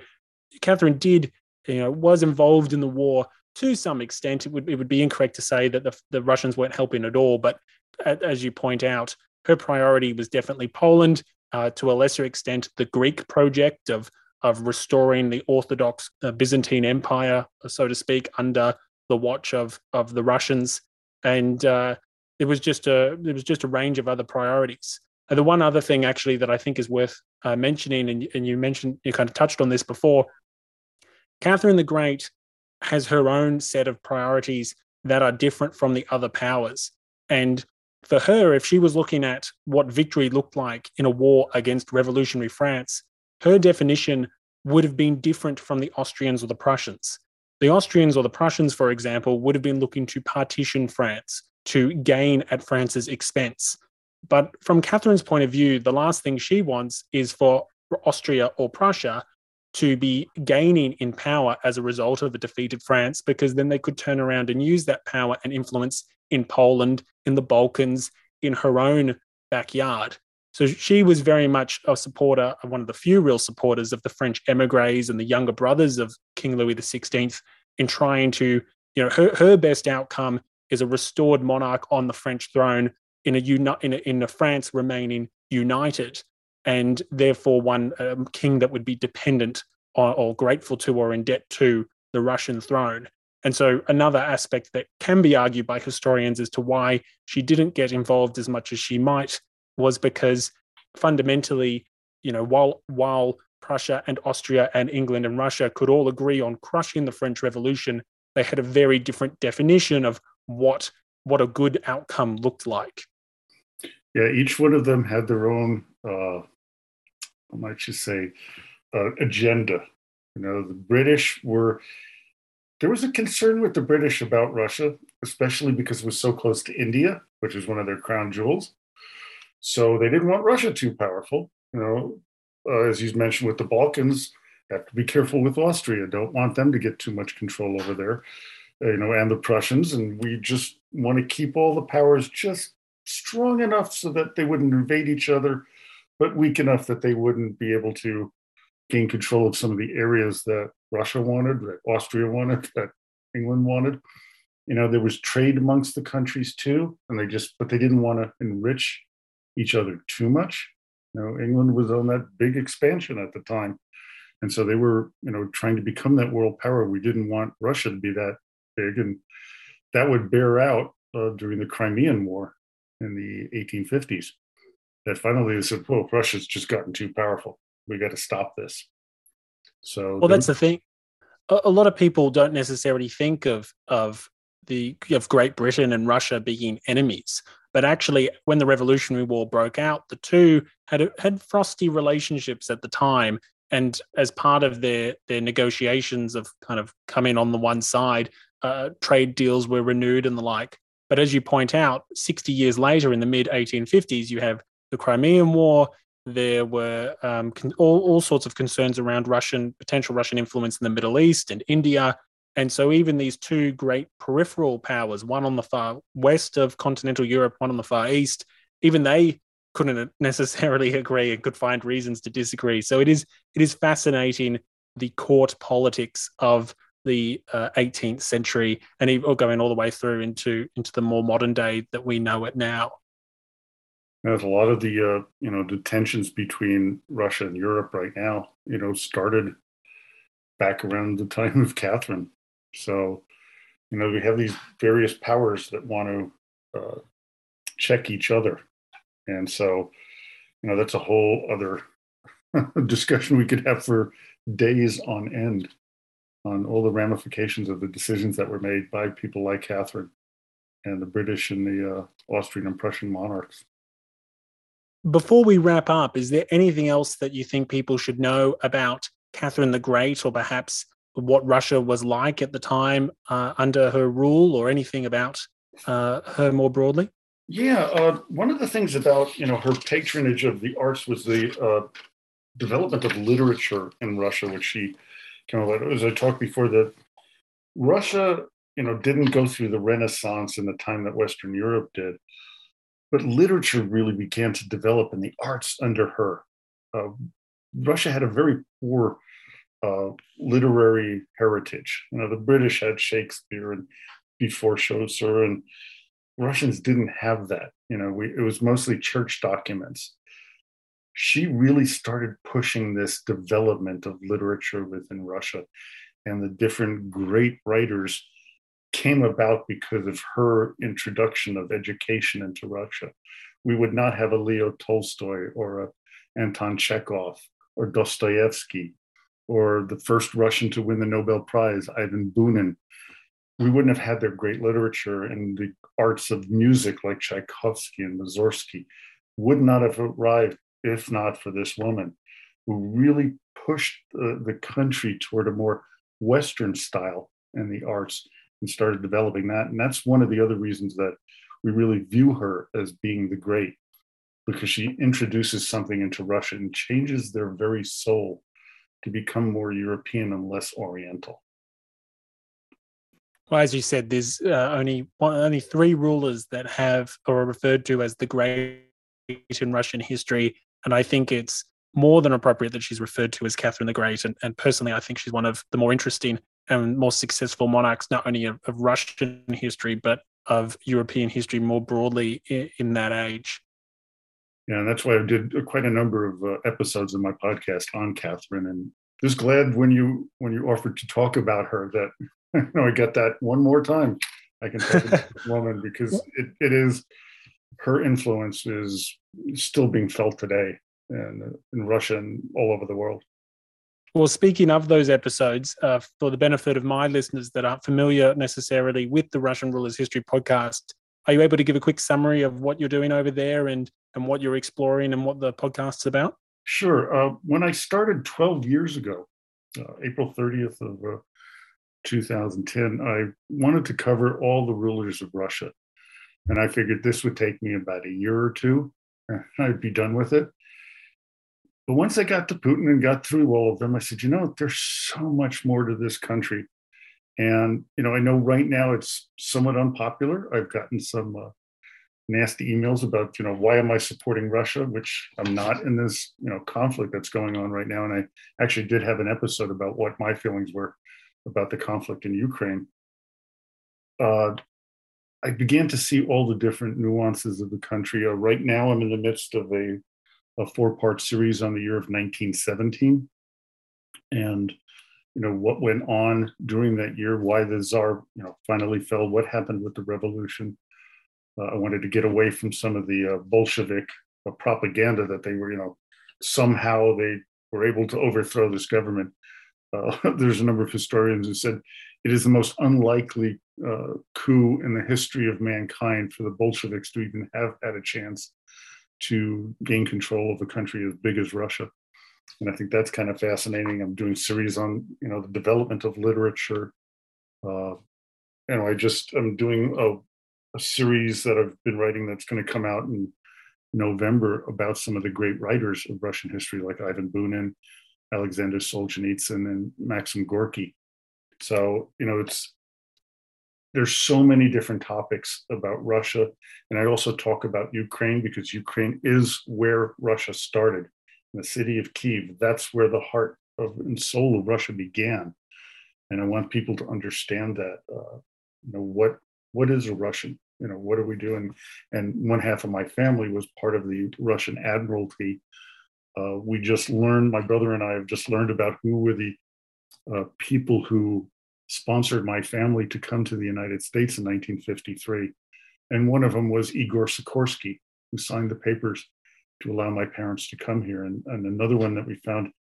Catherine did, you know, was involved in the war to some extent. It would it would be incorrect to say that the, the Russians weren't helping at all, but as you point out, her priority was definitely Poland. Uh, to a lesser extent, the Greek project of of restoring the Orthodox uh, Byzantine Empire, so to speak, under the watch of of the Russians and uh, it was just a it was just a range of other priorities. And the one other thing actually that I think is worth uh, mentioning, and, and you mentioned you kind of touched on this before, Catherine the Great has her own set of priorities that are different from the other powers. And for her, if she was looking at what victory looked like in a war against revolutionary France, her definition would have been different from the Austrians or the Prussians. The Austrians or the Prussians, for example, would have been looking to partition France to gain at France's expense. But from Catherine's point of view, the last thing she wants is for Austria or Prussia to be gaining in power as a result of a defeated France, because then they could turn around and use that power and influence in Poland, in the Balkans, in her own backyard. So she was very much a supporter, one of the few real supporters of the French emigres and the younger brothers of King Louis XVI in trying to, you know, her, her best outcome is a restored monarch on the French throne in a, uni- in a, in a France remaining united and therefore one um, king that would be dependent or, or grateful to or in debt to the Russian throne. And so, another aspect that can be argued by historians as to why she didn't get involved as much as she might was because fundamentally, you know, while while Prussia and Austria and England and Russia could all agree on crushing the French Revolution, they had a very different definition of what what a good outcome looked like. Yeah, each one of them had their own, uh, I might just say, uh, agenda. You know, the British were there was a concern with the British about Russia, especially because it was so close to India, which is one of their crown jewels. So they didn't want Russia too powerful. You know, uh, as you mentioned with the Balkans, have to be careful with Austria. Don't want them to get too much control over there, you know, and the Prussians. And we just want to keep all the powers just strong enough so that they wouldn't invade each other, but weak enough that they wouldn't be able to gain control of some of the areas that Russia wanted, that Austria wanted, that England wanted. You know, there was trade amongst the countries too, and they just, but they didn't want to enrich each other too much. You know, England was on that big expansion at the time. And so they were, you know, trying to become that world power. We didn't want Russia to be that big. And that would bear out uh, during the Crimean War in the 1850s. That finally they said, "Well, Russia's just gotten too powerful. We got to stop this." So, well, that's the thing. A, a lot of people don't necessarily think of of the of Great Britain and Russia being enemies, but actually, when the Revolutionary War broke out, the two had had frosty relationships at the time. And as part of their their negotiations of kind of coming on the one side, uh, trade deals were renewed and the like. But as you point out, 60 years later, in the mid 1850s, you have the Crimean War. There were um, con- all, all sorts of concerns around Russian potential Russian influence in the Middle East and India. And so, even these two great peripheral powers, one on the far west of continental Europe, one on the far east, even they couldn't necessarily agree and could find reasons to disagree. So it is it is fascinating the court politics of the uh, 18th century and even, going all the way through into into the more modern day that we know it now. There's a lot of the uh, you know the tensions between Russia and Europe right now. You know, started back around the time of Catherine. So, you know, we have these various powers that want to uh, check each other. And so, you know, that's a whole other discussion we could have for days on end on all the ramifications of the decisions that were made by people like Catherine and the British and the uh, Austrian and Prussian monarchs. Before we wrap up, is there anything else that you think people should know about Catherine the Great or perhaps what Russia was like at the time uh, under her rule or anything about uh, her more broadly? Yeah, uh, one of the things about you know her patronage of the arts was the uh, development of literature in Russia, which she kind of as I talked before that Russia you know didn't go through the Renaissance in the time that Western Europe did, but literature really began to develop in the arts under her. Uh, Russia had a very poor uh, literary heritage. You know, the British had Shakespeare and before Chaucer, and Russians didn't have that. You know, we, it was mostly church documents. She really started pushing this development of literature within Russia, and the different great writers came about because of her introduction of education into Russia. We would not have a Leo Tolstoy or a Anton Chekhov or Dostoevsky or the first Russian to win the Nobel Prize, Ivan Bunin. We wouldn't have had their great literature and the arts of music like Tchaikovsky and Mussorgsky would not have arrived if not for this woman who really pushed the, the country toward a more Western style in the arts and started developing that. And that's one of the other reasons that we really view her as being the great, because she introduces something into Russia and changes their very soul to become more European and less Oriental. Well, as you said, there's uh, only one, only three rulers that have or are referred to as the great in Russian history, and I think it's more than appropriate that she's referred to as Catherine the Great. And, and personally, I think she's one of the more interesting and more successful monarchs, not only of, of Russian history but of European history more broadly in, in that age. Yeah, and that's why I did quite a number of uh, episodes of my podcast on Catherine, and just glad when you when you offered to talk about her that you know I get that one more time. I can talk about this woman because it, it is her influence is still being felt today in, in Russia and all over the world. Well, speaking of those episodes, uh, for the benefit of my listeners that aren't familiar necessarily with the Russian Rulers History podcast, are you able to give a quick summary of what you're doing over there and and what you're exploring and what the podcast's about? Sure. Uh, when I started 12 years ago, uh, April 30th of uh, 2010, I wanted to cover all the rulers of Russia. And I figured this would take me about a year or two, and I'd be done with it. But once I got to Putin and got through all of them, I said, you know, there's so much more to this country. And, you know, I know right now it's somewhat unpopular. I've gotten some uh, nasty emails about, you know, why am I supporting Russia, which I'm not in this, you know, conflict that's going on right now. And I actually did have an episode about what my feelings were about the conflict in Ukraine. Uh, I began to see all the different nuances of the country. Uh, right now, I'm in the midst of a, a four part series on the year of 1917. And you know what went on during that year why the czar you know finally fell what happened with the revolution I wanted to get away from some of the uh, Bolshevik uh, propaganda that they were, you know, somehow they were able to overthrow this government. Uh, there's a number of historians who said it is the most unlikely uh, coup in the history of mankind for the Bolsheviks to even have had a chance to gain control of a country as big as Russia. And I think that's kind of fascinating. I'm doing series on, you know, the development of literature. Uh, and I just I'm doing a series that I've been writing that's going to come out in November about some of the great writers of Russian history, like Ivan Bunin, Alexander Solzhenitsyn, and Maxim Gorky. So, you know, it's there's so many different topics about Russia. And I also talk about Ukraine because Ukraine is where Russia started. In the city of Kiev, that's where the heart of and soul of Russia began. And I want people to understand that, uh, you know, what what is a Russian? You know, what are we doing? And one half of my family was part of the Russian Admiralty. Uh, we just learned, my brother and I have just learned about who were the uh, people who sponsored my family to come to the United States in 1953. And one of them was Igor Sikorsky, who signed the papers to allow my parents to come here. And, and another one that we found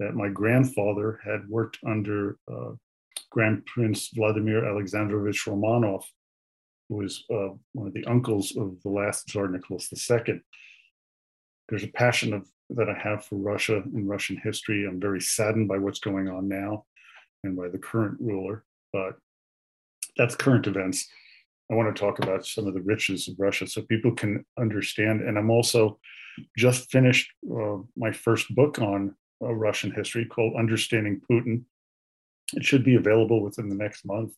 that my grandfather had worked under uh, Grand Prince Vladimir Alexandrovich Romanov, who was uh, one of the uncles of the last Tsar Nicholas II. There's a passion of that I have for Russia and Russian history. I'm very saddened by what's going on now and by the current ruler, but that's current events. I want to talk about some of the riches of Russia so people can understand. And I'm also just finished uh, my first book on uh, Russian history called Understanding Putin. It should be available within the next month,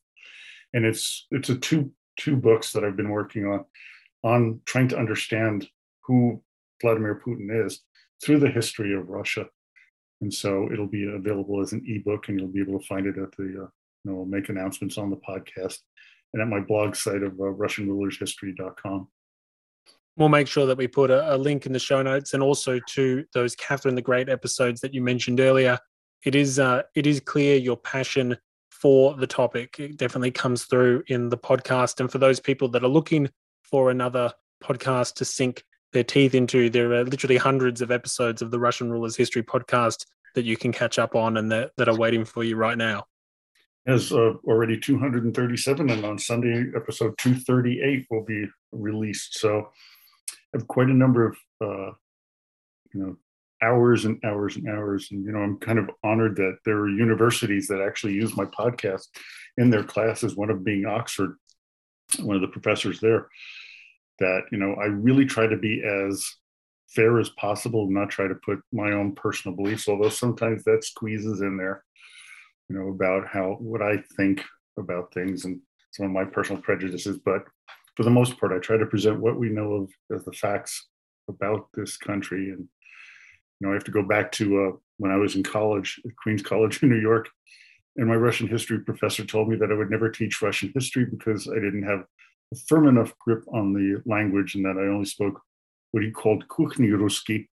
and it's it's a two two books that I've been working on on trying to understand who Vladimir Putin is through the history of Russia. And so it'll be available as an ebook, and you'll be able to find it at the, uh, you know, make announcements on the podcast and at my blog site of uh, RussianRulersHistory.com. We'll make sure that we put a, a, link in the show notes and also to those Catherine the Great episodes that you mentioned earlier. It is uh, it is clear your passion for the topic. It definitely comes through in the podcast. And for those people that are looking for another podcast to sink their teeth into, there are literally hundreds of episodes of the Russian Rulers History podcast that you can catch up on and that, that are waiting for you right now. There's uh, already 237, and on Sunday, episode 238 will be released. So I have quite a number of uh, you know hours and hours and hours. And, you know, I'm kind of honored that there are universities that actually use my podcast in their classes, one of being Oxford, one of the professors there, that, you know, I really try to be as fair as possible, not try to put my own personal beliefs, although sometimes that squeezes in there, you know, about how what I think about things and some of my personal prejudices. But for the most part, I try to present what we know of as the facts about this country. And, you know, I have to go back to uh, when I was in college at Queens College in New York. And my Russian history professor told me that I would never teach Russian history because I didn't have a firm enough grip on the language and that I only spoke what he called Kuchny Ruski,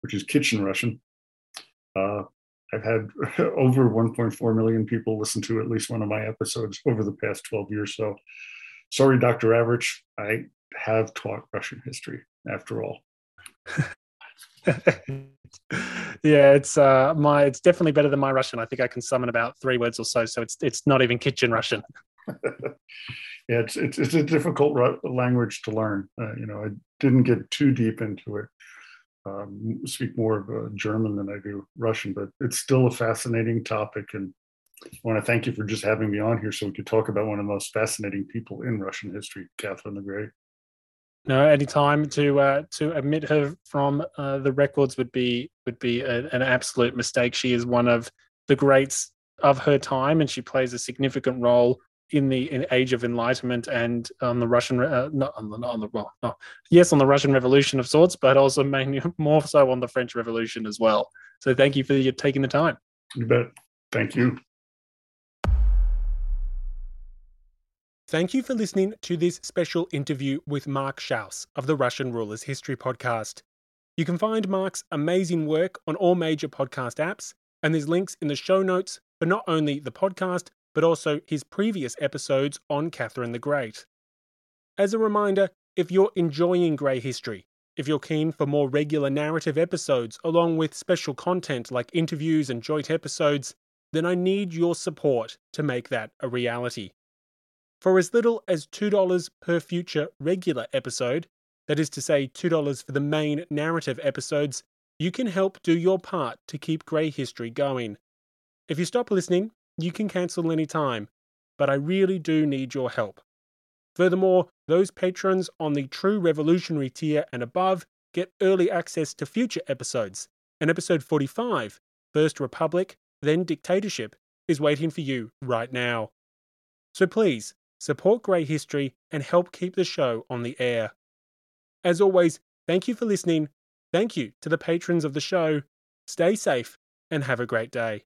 which is kitchen Russian. Uh, I've had over 1.4 million people listen to at least one of my episodes over the past 12 years. So, sorry, Dr. Average, I have taught Russian history after all. yeah, it's uh, my it's definitely better than my Russian. I think I can summon about three words or so. So it's it's not even kitchen Russian. yeah, it's, it's it's a difficult language to learn. Uh, you know, I didn't get too deep into it. Um, speak more of uh, German than I do Russian, but it's still a fascinating topic. And I want to thank you for just having me on here so we could talk about one of the most fascinating people in Russian history, Catherine the Great. No, any time to uh, to omit her from uh, the records would be would be a, an absolute mistake. She is one of the greats of her time, and she plays a significant role in the in age of enlightenment and on the Russian uh, not on the not on the well yes on the Russian Revolution of sorts, but also mainly more so on the French Revolution as well. So thank you for your taking the time. You bet. Thank you. Thank you for listening to this special interview with Mark Schauss of the Russian Rulers History Podcast. You can find Mark's amazing work on all major podcast apps, and there's links in the show notes for not only the podcast, but also his previous episodes on Catherine the Great. As a reminder, if you're enjoying Grey History, if you're keen for more regular narrative episodes along with special content like interviews and joint episodes, then I need your support to make that a reality. For as little as $2 per future regular episode, that is to say, $2 for the main narrative episodes, you can help do your part to keep Grey History going. If you stop listening, you can cancel any time, but I really do need your help. Furthermore, those patrons on the True Revolutionary tier and above get early access to future episodes. And episode 45, First Republic, then Dictatorship, is waiting for you right now. So please, support Grey History and help keep the show on the air. As always, thank you for listening. Thank you to the patrons of the show. Stay safe and have a great day.